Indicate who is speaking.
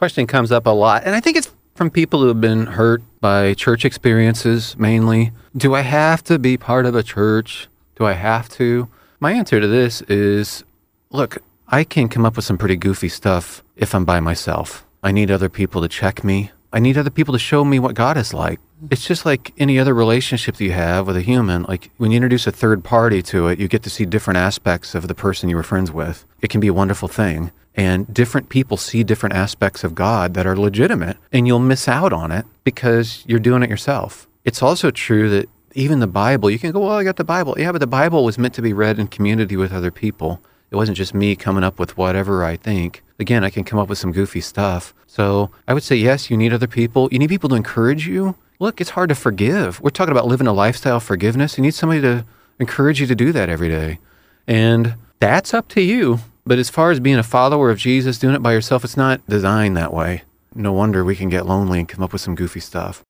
Speaker 1: question comes up a lot, and I think it's from people who have been hurt by church experiences mainly. Do I have to be part of a church? Do I have to? My answer to this is look, I can come up with some pretty goofy stuff if I'm by myself. I need other people to check me. I need other people to show me what God is like. It's just like any other relationship that you have with a human. Like when you introduce a third party to it, you get to see different aspects of the person you were friends with. It can be a wonderful thing. And different people see different aspects of God that are legitimate, and you'll miss out on it because you're doing it yourself. It's also true that even the Bible, you can go, well, I got the Bible. Yeah, but the Bible was meant to be read in community with other people. It wasn't just me coming up with whatever I think. Again, I can come up with some goofy stuff. So I would say, yes, you need other people. You need people to encourage you. Look, it's hard to forgive. We're talking about living a lifestyle of forgiveness. You need somebody to encourage you to do that every day. And that's up to you. But as far as being a follower of Jesus, doing it by yourself, it's not designed that way. No wonder we can get lonely and come up with some goofy stuff.